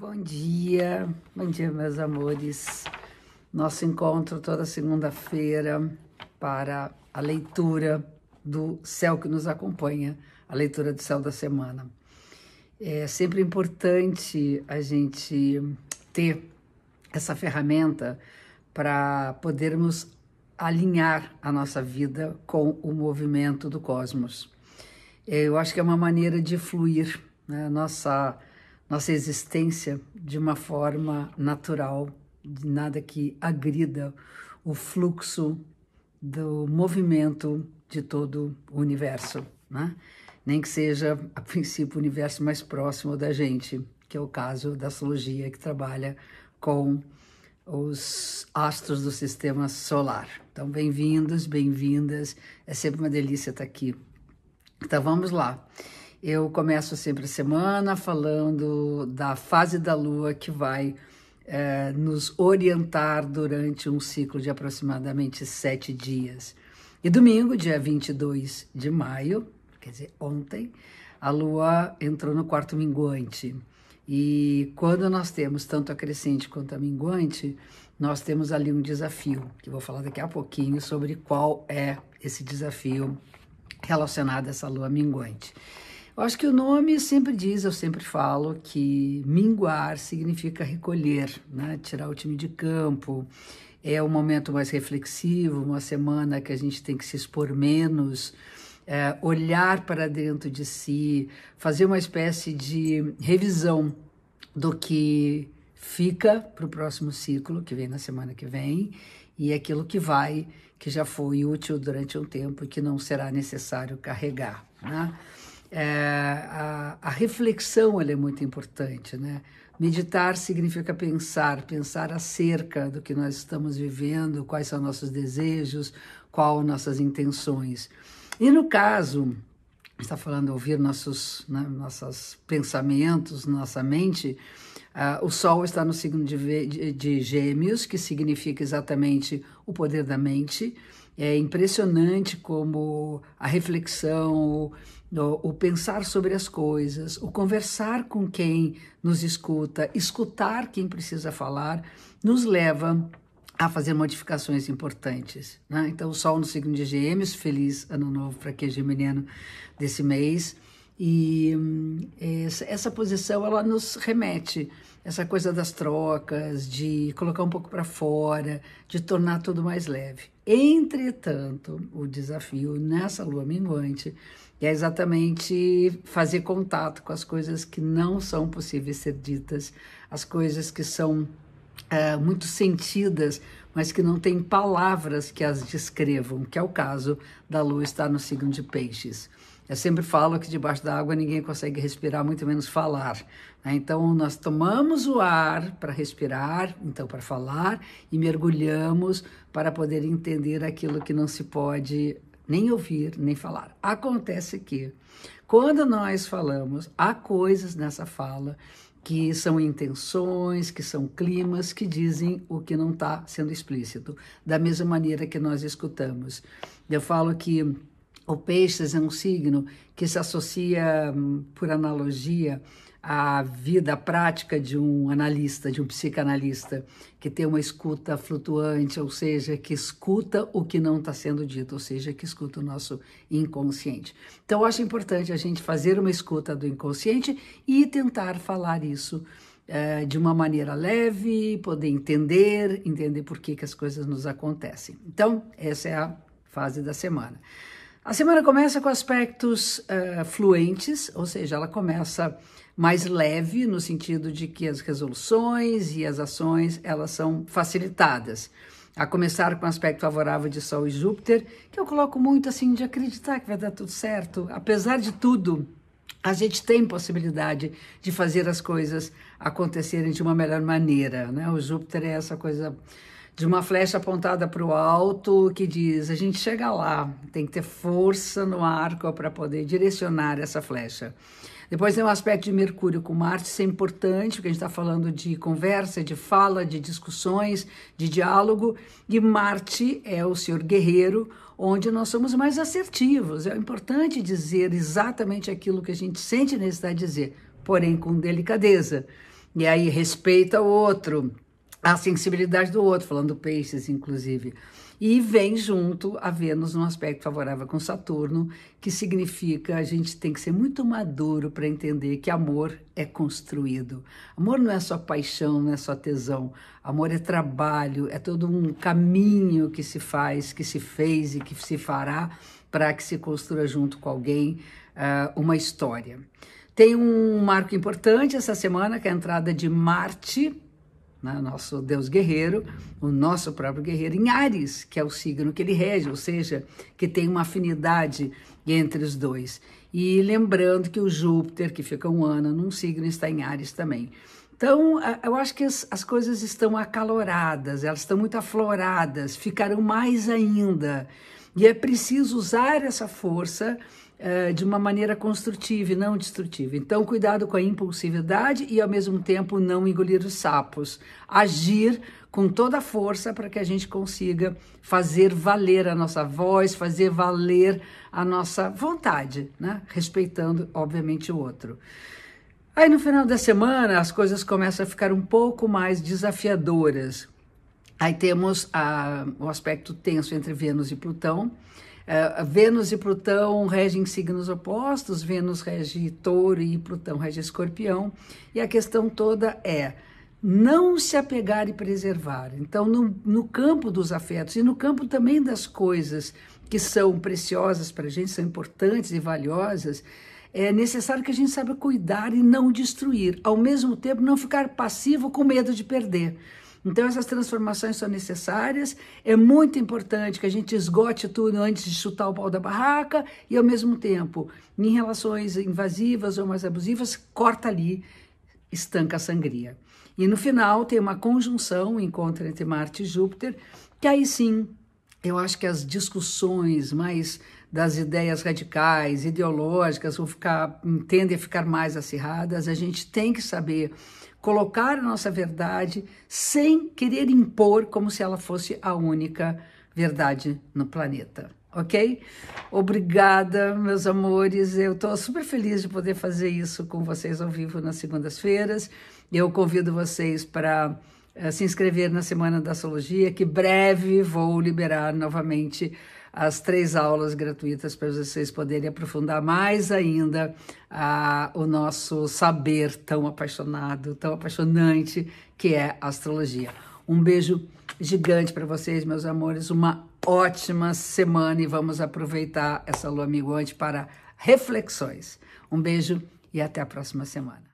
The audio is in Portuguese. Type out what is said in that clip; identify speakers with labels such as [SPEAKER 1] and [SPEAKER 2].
[SPEAKER 1] Bom dia, bom dia, meus amores. Nosso encontro toda segunda-feira para a leitura do céu que nos acompanha, a leitura do céu da semana. É sempre importante a gente ter essa ferramenta para podermos alinhar a nossa vida com o movimento do cosmos. Eu acho que é uma maneira de fluir né, nossa, nossa existência de uma forma natural, de nada que agrida o fluxo do movimento de todo o universo, né? nem que seja, a princípio, o universo mais próximo da gente, que é o caso da astrologia, que trabalha com os astros do sistema solar. Então, bem-vindos, bem-vindas, é sempre uma delícia estar aqui. Então, vamos lá. Eu começo sempre a semana falando da fase da Lua que vai é, nos orientar durante um ciclo de aproximadamente sete dias. E domingo, dia 22 de maio, quer dizer, ontem, a Lua entrou no quarto minguante. E quando nós temos tanto a crescente quanto a minguante, nós temos ali um desafio, que vou falar daqui a pouquinho sobre qual é esse desafio relacionado a essa lua minguante. Eu acho que o nome sempre diz, eu sempre falo, que minguar significa recolher, né? tirar o time de campo. É um momento mais reflexivo, uma semana que a gente tem que se expor menos, é, olhar para dentro de si, fazer uma espécie de revisão do que fica para o próximo ciclo, que vem na semana que vem, e aquilo que vai, que já foi útil durante um tempo e que não será necessário carregar. Né? É, a, a, reflexão é muito importante, né? Meditar significa pensar, pensar acerca do que nós estamos vivendo, quais são nossos desejos, quais nossas intenções. E no caso, está falando ouvir nossos, né, pensamentos, nossa mente, uh, o Sol está no signo de, de, de Gêmeos, que significa exatamente o poder da mente. É impressionante como a reflexão, o, o, pensar sobre as coisas, o conversar com quem nos escuta, escutar quem precisa falar, nos leva a fazer modificações importantes. Né? Então, o Sol no signo de Gêmeos, feliz ano novo para quem é geminiano desse mês. E hum, essa, essa posição ela nos remete essa coisa das trocas, de colocar um pouco para fora, de tornar tudo mais leve. Entretanto, o desafio nessa lua minguante é exatamente fazer contato com as coisas que não são possíveis ser ditas, as coisas que são é, muito sentidas, mas que não têm palavras que as descrevam, que é o caso da lua estar no signo de peixes. Eu sempre falo que debaixo da água ninguém consegue respirar, muito menos falar. Né? Então, nós tomamos o ar para respirar, então para falar, e mergulhamos para poder entender aquilo que não se pode nem ouvir, nem falar. Acontece que, quando nós falamos, há coisas nessa fala que são intenções, que são climas, que dizem o que não está sendo explícito, da mesma maneira que nós escutamos. Eu falo que o peixes é um signo que se associa, hum, por analogia, à vida prática de um analista, de um psicanalista, que tem uma escuta flutuante, ou seja, que escuta o que não está sendo dito, ou seja, que escuta o nosso inconsciente. Então, eu acho importante a gente fazer uma escuta do inconsciente e tentar falar isso é, de uma maneira leve, poder entender, entender por que, que as coisas nos acontecem. Então, essa é a fase da semana. A semana começa com aspectos uh, fluentes, ou seja, ela começa mais leve no sentido de que as resoluções e as ações elas são facilitadas. A começar com o aspecto favorável de Sol e Júpiter, que eu coloco muito assim de acreditar que vai dar tudo certo, apesar de tudo. A gente tem possibilidade de fazer as coisas acontecerem de uma melhor maneira, né? O Júpiter é essa coisa de uma flecha apontada para o alto que diz: a gente chega lá, tem que ter força no arco para poder direcionar essa flecha. Depois tem o aspecto de Mercúrio com Marte, isso é importante, porque a gente está falando de conversa, de fala, de discussões, de diálogo. E Marte é o senhor guerreiro, onde nós somos mais assertivos. É importante dizer exatamente aquilo que a gente sente necessidade de dizer, porém com delicadeza. e aí respeita o outro, a sensibilidade do outro, falando peixes, inclusive. E vem junto a Vênus num aspecto favorável com Saturno, que significa a gente tem que ser muito maduro para entender que amor é construído. Amor não é só paixão, não é só tesão. Amor é trabalho, é todo um caminho que se faz, que se fez e que se fará para que se construa junto com alguém uh, uma história. Tem um marco importante essa semana, que é a entrada de Marte né, nosso Deus guerreiro, o nosso próprio guerreiro, em Ares, que é o signo que ele rege, ou seja, que tem uma afinidade entre os dois. E lembrando que o Júpiter, que fica um ano num signo, está em Ares também. Então, eu acho que as, as coisas estão acaloradas, elas estão muito afloradas, ficarão mais ainda. E é preciso usar essa força uh, de uma maneira construtiva e não destrutiva. Então, cuidado com a impulsividade e, ao mesmo tempo, não engolir os sapos. Agir com toda a força para que a gente consiga fazer valer a nossa voz, fazer valer a nossa vontade, né? respeitando, obviamente, o outro. Aí no final da semana as coisas começam a ficar um pouco mais desafiadoras. Aí temos a, o aspecto tenso entre Vênus e Plutão. Uh, Vênus e Plutão regem signos opostos, Vênus rege touro e Plutão rege escorpião, e a questão toda é não se apegar e preservar. Então, no, no campo dos afetos e no campo também das coisas que são preciosas para a gente, são importantes e valiosas, é necessário que a gente saiba cuidar e não destruir, ao mesmo tempo não ficar passivo com medo de perder. Então, essas transformações são necessárias. É muito importante que a gente esgote tudo antes de chutar o pau da barraca e, ao mesmo tempo, em relações invasivas ou mais abusivas, corta ali, estanca a sangria. E no final tem uma conjunção, um encontro entre Marte e Júpiter, que aí sim eu acho que as discussões mais das ideias radicais, ideológicas, vão ficar, tendem a ficar mais acirradas. A gente tem que saber colocar a nossa verdade sem querer impor como se ela fosse a única verdade no planeta. Ok? Obrigada, meus amores. Eu estou super feliz de poder fazer isso com vocês ao vivo nas segundas-feiras. Eu convido vocês para uh, se inscrever na Semana da Astrologia, que breve vou liberar novamente as três aulas gratuitas para vocês poderem aprofundar mais ainda a, o nosso saber tão apaixonado, tão apaixonante que é a astrologia. Um beijo gigante para vocês, meus amores. Uma ótima semana e vamos aproveitar essa lua minguante para reflexões. Um beijo e até a próxima semana.